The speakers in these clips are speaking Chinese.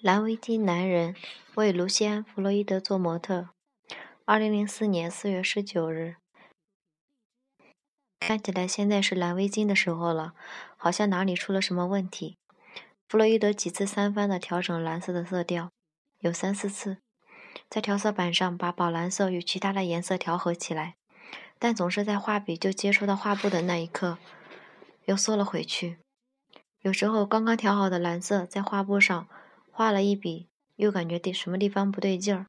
蓝围巾男人为卢西安·弗洛伊德做模特。二零零四年四月十九日，看起来现在是蓝围巾的时候了，好像哪里出了什么问题。弗洛伊德几次三番的调整蓝色的色调，有三四次在调色板上把宝蓝色与其他的颜色调和起来，但总是在画笔就接触到画布的那一刻又缩了回去。有时候刚刚调好的蓝色在画布上。画了一笔，又感觉地什么地方不对劲儿，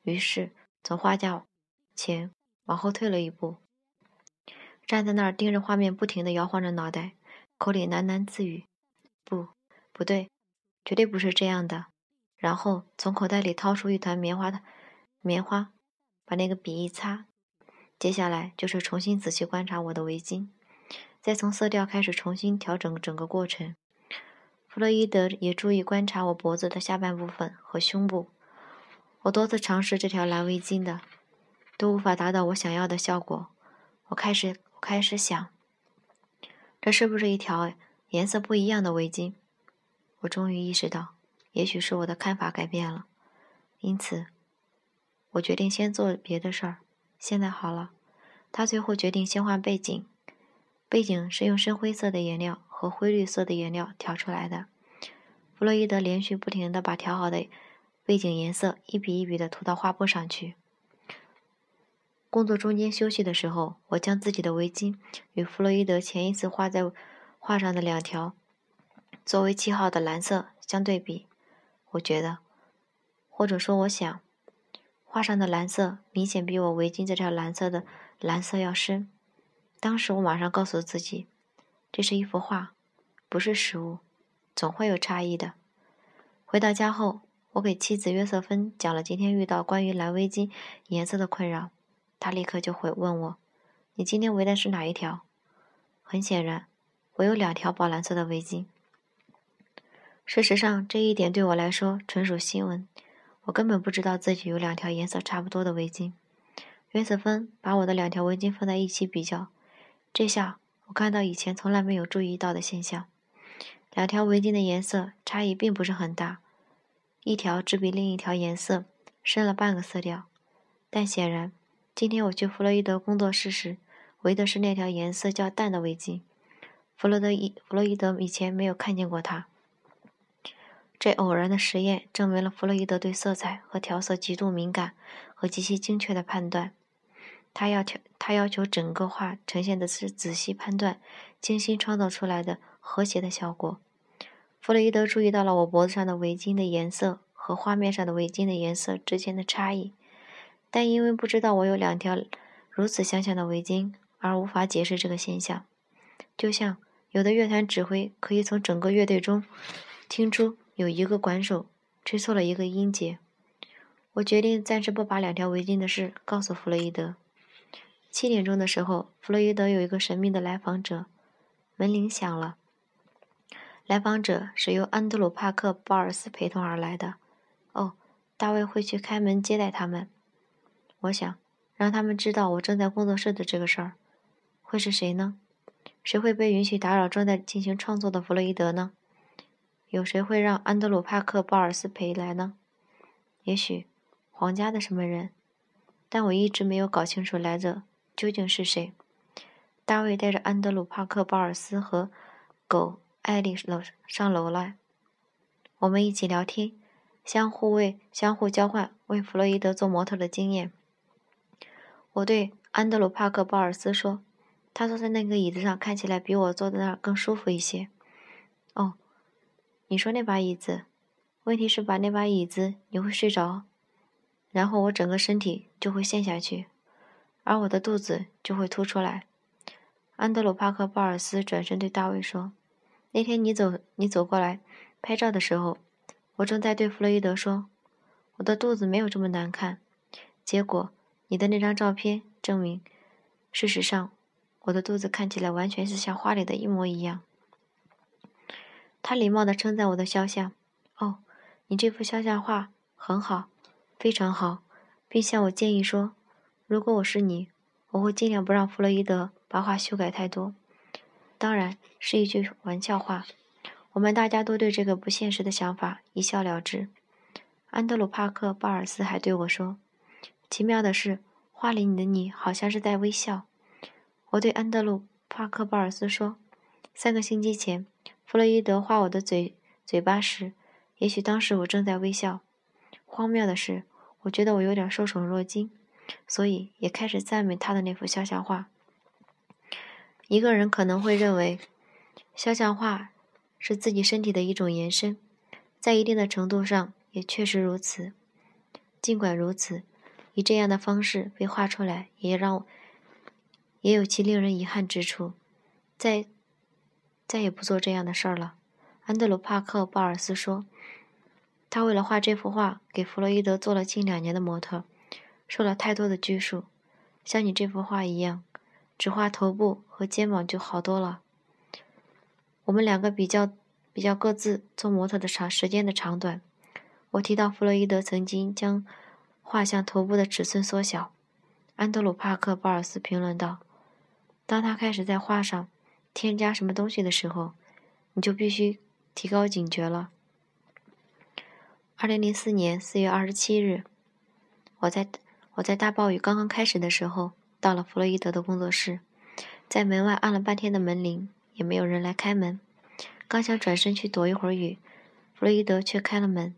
于是从画架前往后退了一步，站在那儿盯着画面，不停地摇晃着脑袋，口里喃喃自语：“不，不对，绝对不是这样的。”然后从口袋里掏出一团棉花的棉花，把那个笔一擦，接下来就是重新仔细观察我的围巾，再从色调开始重新调整整个过程。弗洛伊德也注意观察我脖子的下半部分和胸部。我多次尝试这条蓝围巾的，都无法达到我想要的效果。我开始，我开始想，这是不是一条颜色不一样的围巾？我终于意识到，也许是我的看法改变了。因此，我决定先做别的事儿。现在好了，他最后决定先换背景。背景是用深灰色的颜料和灰绿色的颜料调出来的。弗洛伊德连续不停地把调好的背景颜色一笔一笔地涂到画布上去。工作中间休息的时候，我将自己的围巾与弗洛伊德前一次画在画上的两条作为记号的蓝色相对比。我觉得，或者说我想，画上的蓝色明显比我围巾这条蓝色的蓝色要深。当时我马上告诉自己，这是一幅画，不是实物，总会有差异的。回到家后，我给妻子约瑟芬讲了今天遇到关于蓝围巾颜色的困扰，她立刻就会问我：“你今天围的是哪一条？”很显然，我有两条宝蓝色的围巾。事实上，这一点对我来说纯属新闻，我根本不知道自己有两条颜色差不多的围巾。约瑟芬把我的两条围巾放在一起比较。这下我看到以前从来没有注意到的现象：两条围巾的颜色差异并不是很大，一条只比另一条颜色深了半个色调。但显然，今天我去弗洛伊德工作室时，围的是那条颜色较淡的围巾。弗洛德伊弗洛伊德以前没有看见过它。这偶然的实验证明了弗洛伊德对色彩和调色极度敏感和极其精确的判断。他要调，他要求整个画呈现的是仔细判断、精心创造出来的和谐的效果。弗洛伊德注意到了我脖子上的围巾的颜色和画面上的围巾的颜色之间的差异，但因为不知道我有两条如此相像的围巾，而无法解释这个现象。就像有的乐团指挥可以从整个乐队中听出有一个管手吹错了一个音节。我决定暂时不把两条围巾的事告诉弗洛伊德。七点钟的时候，弗洛伊德有一个神秘的来访者，门铃响了。来访者是由安德鲁·帕克·鲍尔斯陪同而来的。哦，大卫会去开门接待他们。我想让他们知道我正在工作室的这个事儿。会是谁呢？谁会被允许打扰正在进行创作的弗洛伊德呢？有谁会让安德鲁·帕克·鲍尔斯陪来呢？也许皇家的什么人？但我一直没有搞清楚来者。究竟是谁？大卫带着安德鲁·帕克·鲍尔斯和狗艾丽楼上楼来，我们一起聊天，相互为相互交换为弗洛伊德做模特的经验。我对安德鲁·帕克·鲍尔斯说：“他坐在那个椅子上，看起来比我坐在那儿更舒服一些。”哦，你说那把椅子？问题是把那把椅子你会睡着，然后我整个身体就会陷下去。而我的肚子就会凸出来。安德鲁·帕克·鲍尔斯转身对大卫说：“那天你走，你走过来拍照的时候，我正在对弗洛伊德说，我的肚子没有这么难看。结果你的那张照片证明，事实上，我的肚子看起来完全是像画里的一模一样。”他礼貌地称赞我的肖像：“哦，你这幅肖像画很好，非常好，并向我建议说。”如果我是你，我会尽量不让弗洛伊德把画修改太多。当然是一句玩笑话。我们大家都对这个不现实的想法一笑了之。安德鲁·帕克·鲍尔斯还对我说：“奇妙的是，画里的你好像是在微笑。”我对安德鲁·帕克·鲍尔斯说：“三个星期前，弗洛伊德画我的嘴嘴巴时，也许当时我正在微笑。荒谬的是，我觉得我有点受宠若惊，所以也开始赞美他的那幅肖像画。一个人可能会认为，肖像画。”是自己身体的一种延伸，在一定的程度上也确实如此。尽管如此，以这样的方式被画出来，也让也有其令人遗憾之处。再再也不做这样的事儿了。安德鲁·帕克·鲍尔斯说：“他为了画这幅画，给弗洛伊德做了近两年的模特，受了太多的拘束。像你这幅画一样，只画头部和肩膀就好多了。”我们两个比较比较各自做模特的长时间的长短。我提到弗洛伊德曾经将画像头部的尺寸缩小。安德鲁·帕克·鲍尔斯评论道：“当他开始在画上添加什么东西的时候，你就必须提高警觉了。”二零零四年四月二十七日，我在我在大暴雨刚刚开始的时候到了弗洛伊德的工作室，在门外按了半天的门铃。也没有人来开门，刚想转身去躲一会儿雨，弗洛伊德却开了门。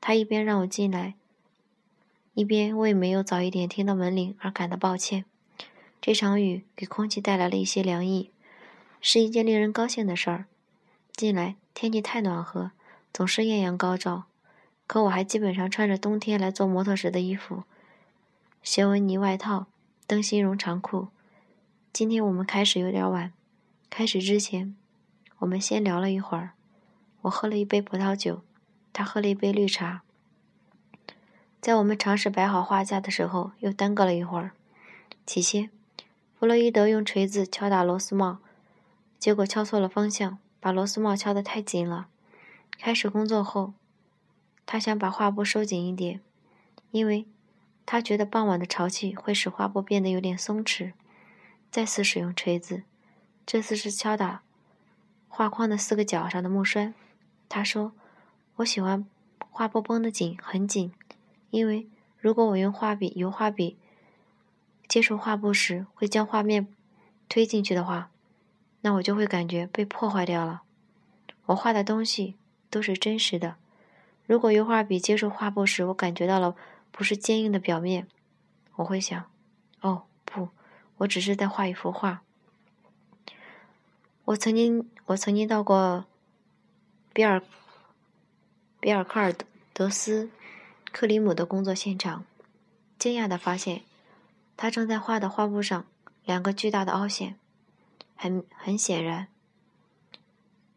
他一边让我进来，一边为没有早一点听到门铃而感到抱歉。这场雨给空气带来了一些凉意，是一件令人高兴的事儿。近来天气太暖和，总是艳阳高照，可我还基本上穿着冬天来做模特时的衣服：斜纹呢外套、灯芯绒长裤。今天我们开始有点晚。开始之前，我们先聊了一会儿。我喝了一杯葡萄酒，他喝了一杯绿茶。在我们尝试摆好画架的时候，又耽搁了一会儿。起先，弗洛伊德用锤子敲打螺丝帽，结果敲错了方向，把螺丝帽敲得太紧了。开始工作后，他想把画布收紧一点，因为他觉得傍晚的潮气会使画布变得有点松弛。再次使用锤子。这次是敲打画框的四个角上的木栓。他说：“我喜欢画布绷得紧，很紧，因为如果我用画笔、油画笔接触画布时会将画面推进去的话，那我就会感觉被破坏掉了。我画的东西都是真实的。如果油画笔接触画布时，我感觉到了不是坚硬的表面，我会想：哦，不，我只是在画一幅画。”我曾经，我曾经到过比尔比尔科尔德斯克里姆的工作现场，惊讶地发现，他正在画的画布上两个巨大的凹陷。很很显然，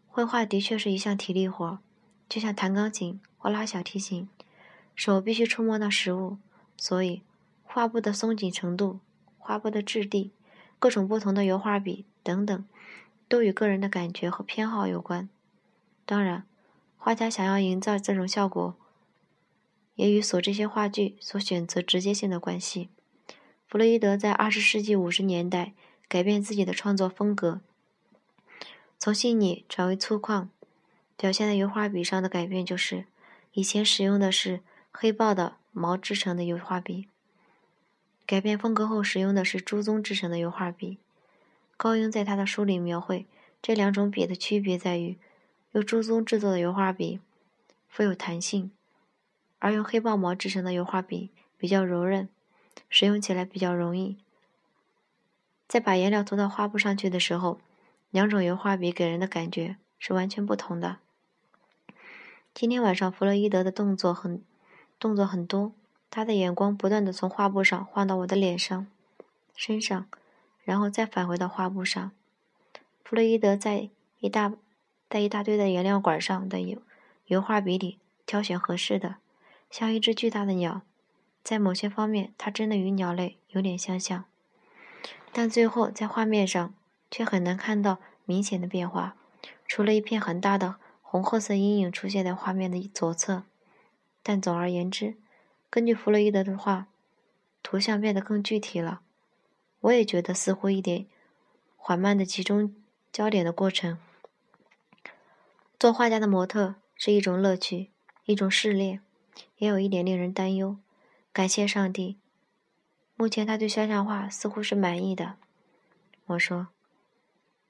绘画的确是一项体力活，就像弹钢琴或拉小提琴，手必须触摸到实物，所以画布的松紧程度、画布的质地、各种不同的油画笔等等。都与个人的感觉和偏好有关。当然，画家想要营造这种效果，也与所这些画具所选择直接性的关系。弗洛伊德在二十世纪五十年代改变自己的创作风格，从细腻转为粗犷。表现在油画笔上的改变就是，以前使用的是黑豹的毛制成的油画笔，改变风格后使用的是朱棕制成的油画笔。高英在他的书里描绘这两种笔的区别在于，用朱棕制作的油画笔富有弹性，而用黑豹毛制成的油画笔比较柔韧，使用起来比较容易。在把颜料涂到画布上去的时候，两种油画笔给人的感觉是完全不同的。今天晚上弗洛伊德的动作很动作很多，他的眼光不断地从画布上换到我的脸上、身上。然后再返回到画布上。弗洛伊德在一大在一大堆的颜料管上的油油画笔里挑选合适的，像一只巨大的鸟。在某些方面，它真的与鸟类有点相像，但最后在画面上却很难看到明显的变化，除了一片很大的红褐色阴影出现在画面的左侧。但总而言之，根据弗洛伊德的话，图像变得更具体了。我也觉得似乎一点缓慢的集中焦点的过程。做画家的模特是一种乐趣，一种试炼，也有一点令人担忧。感谢上帝，目前他对肖像画似乎是满意的。我说，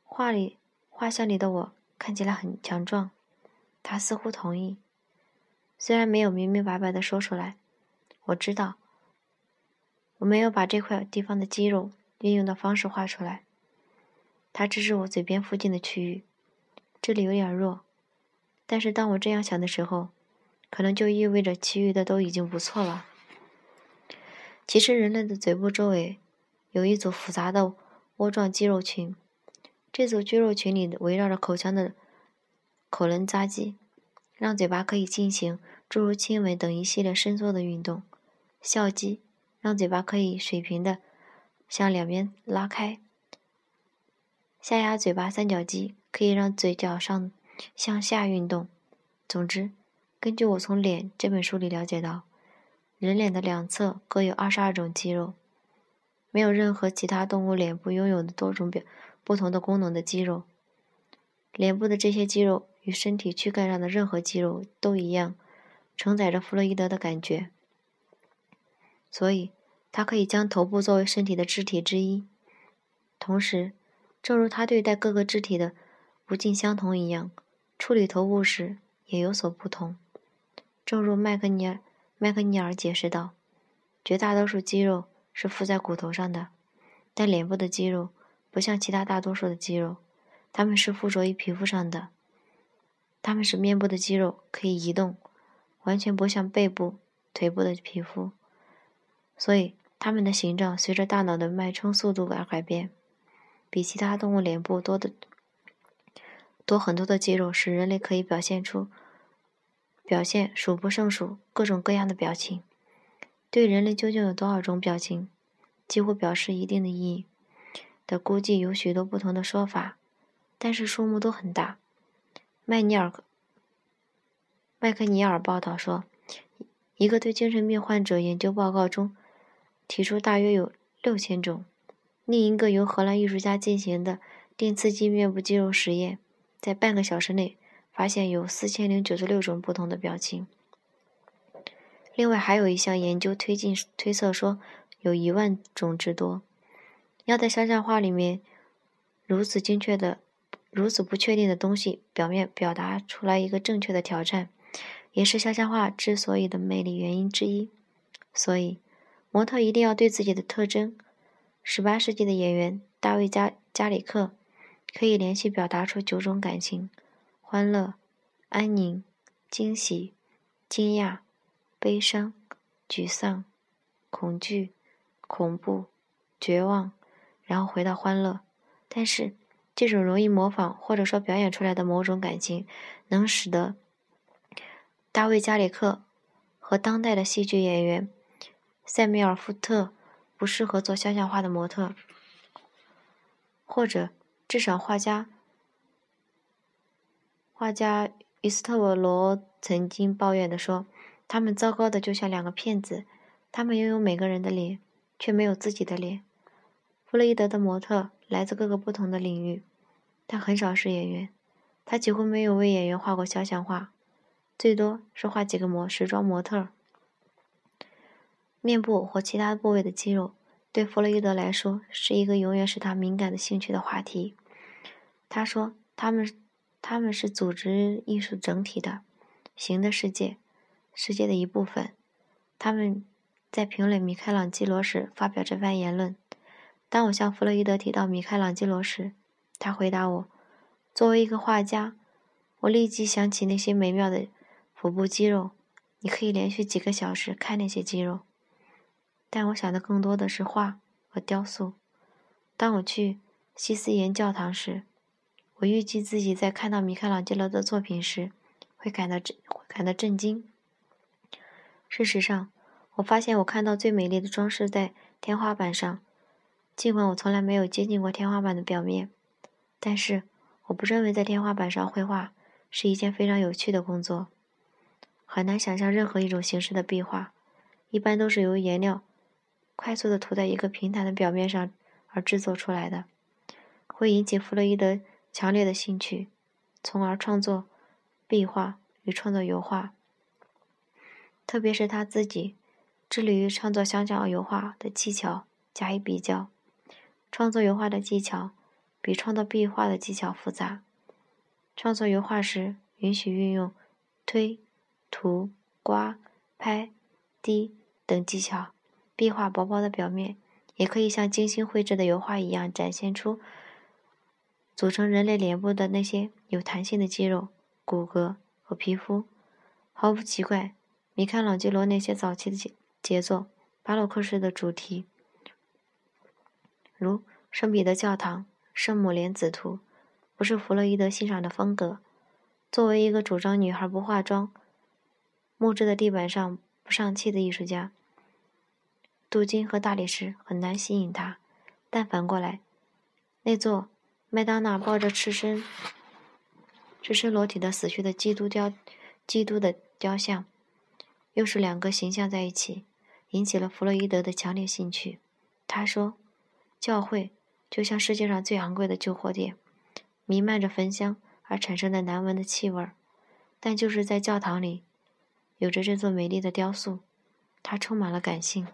画里画像里的我看起来很强壮。他似乎同意，虽然没有明明白白的说出来。我知道，我没有把这块地方的肌肉运用的方式画出来。它只是我嘴边附近的区域，这里有点弱。但是当我这样想的时候，可能就意味着其余的都已经不错了。其实人类的嘴部周围有一组复杂的窝状肌肉群，这组肌肉群里围绕着口腔的口轮匝肌，让嘴巴可以进行诸如亲吻等一系列伸缩的运动；笑肌让嘴巴可以水平的向两边拉开；下压嘴巴三角肌可以让嘴角上。向下运动。总之，根据我从《脸》这本书里了解到，人脸的两侧各有二十二种肌肉，没有任何其他动物脸部拥有的多种表不同的功能的肌肉。脸部的这些肌肉与身体躯干上的任何肌肉都一样，承载着弗洛伊德的感觉。所以，他可以将头部作为身体的肢体之一。同时，正如他对待各个肢体的不尽相同一样。处理头部时也有所不同，正如麦克尼尔麦克尼尔解释道：“绝大多数肌肉是附在骨头上的，但脸部的肌肉不像其他大多数的肌肉，它们是附着于皮肤上的。它们使面部的肌肉可以移动，完全不像背部、腿部的皮肤，所以它们的形状随着大脑的脉冲速度而改变，比其他动物脸部多的。”多很多的肌肉使人类可以表现出表现数不胜数各种各样的表情。对人类究竟有多少种表情，几乎表示一定的意义的估计有许多不同的说法，但是数目都很大。麦尼尔麦克尼尔报道说，一个对精神病患者研究报告中提出大约有六千种。另一个由荷兰艺术家进行的电刺激面部肌肉实验。在半个小时内，发现有四千零九十六种不同的表情。另外，还有一项研究推进推测说，有一万种之多。要在肖像画里面如此精确的、如此不确定的东西表面表达出来一个正确的挑战，也是肖像画之所以的魅力原因之一。所以，模特一定要对自己的特征。十八世纪的演员大卫加加里克。可以连续表达出九种感情：欢乐、安宁、惊喜、惊讶、悲伤、沮丧、恐惧、恐怖、绝望，然后回到欢乐。但是，这种容易模仿或者说表演出来的某种感情，能使得大卫·加里克和当代的戏剧演员塞缪尔·福特不适合做肖像画的模特，或者。至少，画家画家于斯特沃罗曾经抱怨地说：“他们糟糕的就像两个骗子，他们拥有每个人的脸，却没有自己的脸。”弗洛伊德的模特来自各个不同的领域，他很少是演员。他几乎没有为演员画过肖像画，最多是画几个模时装模特。面部或其他部位的肌肉，对弗洛伊德来说是一个永远使他敏感的兴趣的话题。他说：“他们，他们是组织艺术整体的形的世界，世界的一部分。”他们在评论米开朗基罗时发表这番言论。当我向弗洛伊德提到米开朗基罗时，他回答我：“作为一个画家，我立即想起那些美妙的腹部肌肉。你可以连续几个小时看那些肌肉。”但我想的更多的是画和雕塑。当我去西斯廷教堂时，我预计自己在看到米开朗基罗的作品时，会感到震，感到震惊。事实上，我发现我看到最美丽的装饰在天花板上，尽管我从来没有接近过天花板的表面。但是，我不认为在天花板上绘画是一件非常有趣的工作。很难想象任何一种形式的壁画，一般都是由颜料快速地涂在一个平坦的表面上而制作出来的，会引起弗洛伊德。强烈的兴趣，从而创作壁画与创作油画，特别是他自己致力于创作香蕉油画的技巧加以比较。创作油画的技巧比创作壁画的技巧复杂。创作油画时，允许运用推、涂、刮、拍、滴等技巧。壁画薄薄的表面，也可以像精心绘制的油画一样，展现出组成人类脸部的那些有弹性的肌肉、骨骼和皮肤。毫不奇怪，米开朗基罗那些早期的杰作，巴洛克式的主题，如圣彼得教堂、圣母莲子图。不是弗洛伊德欣赏的风格。作为一个主张女孩不化妆、木质的地板上不上漆的艺术家，镀金和大理石很难吸引他。但反过来，那座麦当娜抱着赤身、赤身裸体的死去的基督雕、基督的雕像，又是两个形象在一起，引起了弗洛伊德的强烈兴趣。他说：“教会就像世界上最昂贵的旧货店。”弥漫着焚香而产生的难闻的气味儿，但就是在教堂里，有着这座美丽的雕塑，它充满了感性。